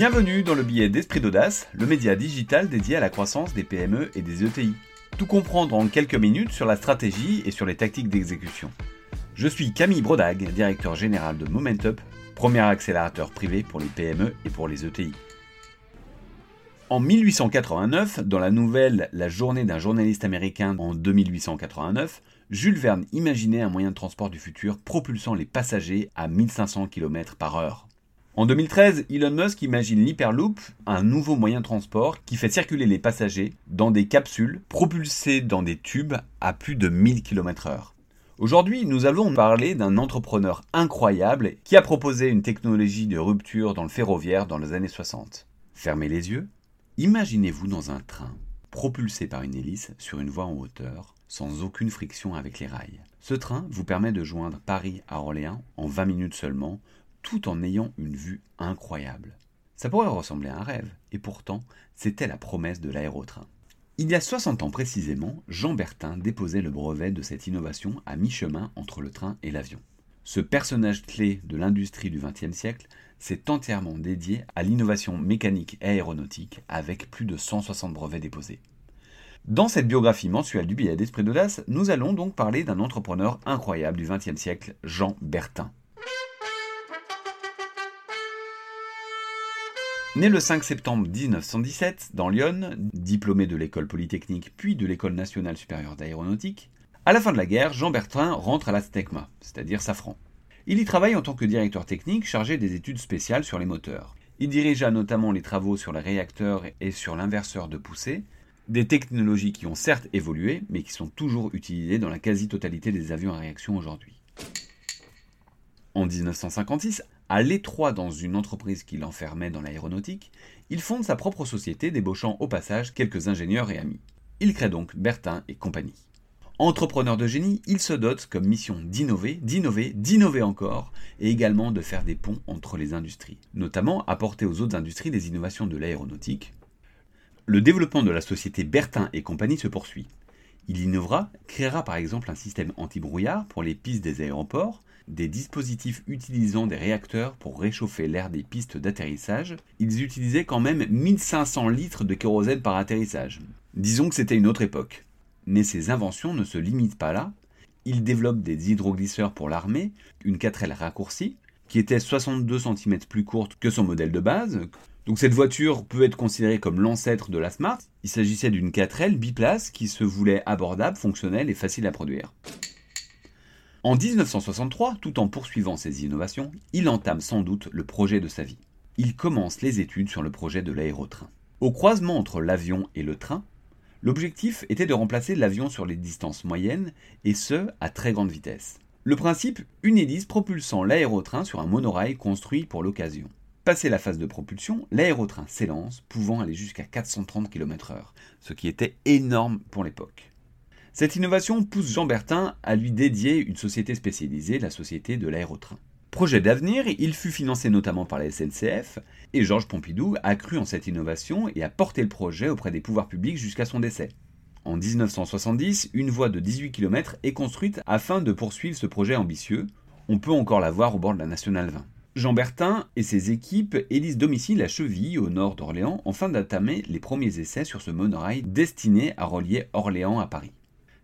Bienvenue dans le billet d'Esprit d'Audace, le média digital dédié à la croissance des PME et des ETI. Tout comprendre en quelques minutes sur la stratégie et sur les tactiques d'exécution. Je suis Camille Brodag, directeur général de Momentup, premier accélérateur privé pour les PME et pour les ETI. En 1889, dans la nouvelle La journée d'un journaliste américain en 2889, Jules Verne imaginait un moyen de transport du futur propulsant les passagers à 1500 km par heure. En 2013, Elon Musk imagine l'Hyperloop, un nouveau moyen de transport qui fait circuler les passagers dans des capsules propulsées dans des tubes à plus de 1000 km/h. Aujourd'hui, nous allons parler d'un entrepreneur incroyable qui a proposé une technologie de rupture dans le ferroviaire dans les années 60. Fermez les yeux. Imaginez-vous dans un train propulsé par une hélice sur une voie en hauteur, sans aucune friction avec les rails. Ce train vous permet de joindre Paris à Orléans en 20 minutes seulement, tout en ayant une vue incroyable. Ça pourrait ressembler à un rêve, et pourtant, c'était la promesse de l'aérotrain. Il y a 60 ans précisément, Jean Bertin déposait le brevet de cette innovation à mi-chemin entre le train et l'avion. Ce personnage clé de l'industrie du XXe siècle s'est entièrement dédié à l'innovation mécanique et aéronautique avec plus de 160 brevets déposés. Dans cette biographie mensuelle du billet d'Esprit d'Audace, nous allons donc parler d'un entrepreneur incroyable du XXe siècle, Jean Bertin. Né le 5 septembre 1917 dans Lyon, diplômé de l'école polytechnique puis de l'école nationale supérieure d'aéronautique, à la fin de la guerre, Jean Bertin rentre à la STECMA, c'est-à-dire Safran. Il y travaille en tant que directeur technique chargé des études spéciales sur les moteurs. Il dirigea notamment les travaux sur les réacteurs et sur l'inverseur de poussée, des technologies qui ont certes évolué, mais qui sont toujours utilisées dans la quasi-totalité des avions à réaction aujourd'hui. En 1956, à l'étroit dans une entreprise qui l'enfermait dans l'aéronautique, il fonde sa propre société débauchant au passage quelques ingénieurs et amis. Il crée donc Bertin et compagnie. Entrepreneur de génie, il se dote comme mission d'innover, d'innover, d'innover encore, et également de faire des ponts entre les industries, notamment apporter aux autres industries des innovations de l'aéronautique. Le développement de la société Bertin et compagnie se poursuit. Il innovera, créera par exemple un système anti-brouillard pour les pistes des aéroports, des dispositifs utilisant des réacteurs pour réchauffer l'air des pistes d'atterrissage, ils utilisaient quand même 1500 litres de kérosène par atterrissage. Disons que c'était une autre époque. Mais ces inventions ne se limitent pas là. Ils développent des hydroglisseurs pour l'armée, une 4L raccourcie, qui était 62 cm plus courte que son modèle de base. Donc cette voiture peut être considérée comme l'ancêtre de la Smart. Il s'agissait d'une 4L biplace qui se voulait abordable, fonctionnelle et facile à produire. En 1963, tout en poursuivant ses innovations, il entame sans doute le projet de sa vie. Il commence les études sur le projet de l'aérotrain. Au croisement entre l'avion et le train, l'objectif était de remplacer l'avion sur les distances moyennes, et ce, à très grande vitesse. Le principe, une hélice propulsant l'aérotrain sur un monorail construit pour l'occasion. Passé la phase de propulsion, l'aérotrain s'élance, pouvant aller jusqu'à 430 km/h, ce qui était énorme pour l'époque. Cette innovation pousse Jean Bertin à lui dédier une société spécialisée, la Société de l'aérotrain. Projet d'avenir, il fut financé notamment par la SNCF, et Georges Pompidou a cru en cette innovation et a porté le projet auprès des pouvoirs publics jusqu'à son décès. En 1970, une voie de 18 km est construite afin de poursuivre ce projet ambitieux. On peut encore la voir au bord de la Nationale 20. Jean Bertin et ses équipes élisent domicile à Chevilly, au nord d'Orléans, afin d'entamer les premiers essais sur ce monorail destiné à relier Orléans à Paris.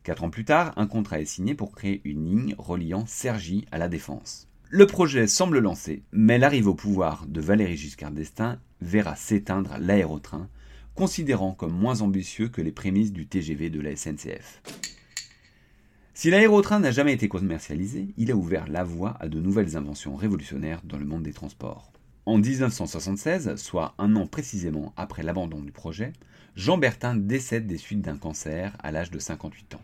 Quatre ans plus tard, un contrat est signé pour créer une ligne reliant Cergy à la Défense. Le projet semble lancé, mais l'arrivée au pouvoir de Valéry Giscard d'Estaing verra s'éteindre l'aérotrain, considérant comme moins ambitieux que les prémices du TGV de la SNCF. Si l'aérotrain n'a jamais été commercialisé, il a ouvert la voie à de nouvelles inventions révolutionnaires dans le monde des transports. En 1976, soit un an précisément après l'abandon du projet, Jean Bertin décède des suites d'un cancer à l'âge de 58 ans.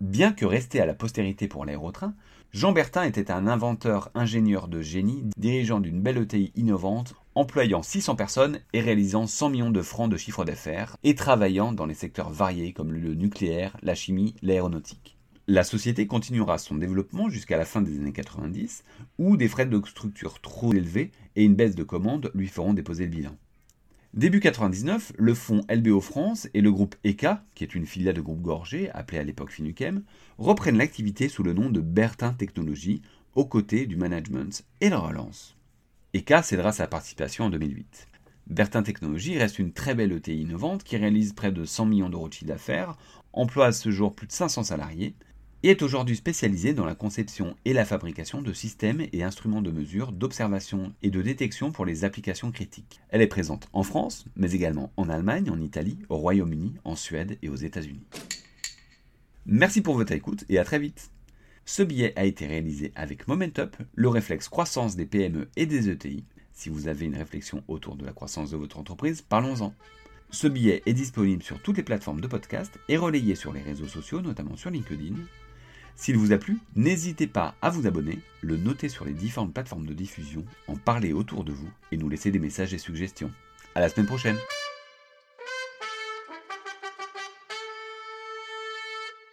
Bien que resté à la postérité pour l'aérotrain, Jean Bertin était un inventeur ingénieur de génie, dirigeant d'une belle ETI innovante, employant 600 personnes et réalisant 100 millions de francs de chiffre d'affaires, et travaillant dans les secteurs variés comme le nucléaire, la chimie, l'aéronautique. La société continuera son développement jusqu'à la fin des années 90, où des frais de structure trop élevés et une baisse de commandes lui feront déposer le bilan. Début 99, le fonds LBO France et le groupe ECA, qui est une filiale de groupe Gorgé, appelée à l'époque Finuchem, reprennent l'activité sous le nom de Bertin Technologies, aux côtés du management et la relance. ECA cédera sa participation en 2008. Bertin Technologies reste une très belle ETI innovante qui réalise près de 100 millions d'euros de chiffre d'affaires, emploie à ce jour plus de 500 salariés et est aujourd'hui spécialisée dans la conception et la fabrication de systèmes et instruments de mesure, d'observation et de détection pour les applications critiques. Elle est présente en France, mais également en Allemagne, en Italie, au Royaume-Uni, en Suède et aux États-Unis. Merci pour votre écoute et à très vite. Ce billet a été réalisé avec Momentup, le réflexe croissance des PME et des ETI. Si vous avez une réflexion autour de la croissance de votre entreprise, parlons-en. Ce billet est disponible sur toutes les plateformes de podcast et relayé sur les réseaux sociaux, notamment sur LinkedIn. S'il vous a plu, n'hésitez pas à vous abonner, le noter sur les différentes plateformes de diffusion, en parler autour de vous et nous laisser des messages et suggestions. À la semaine prochaine!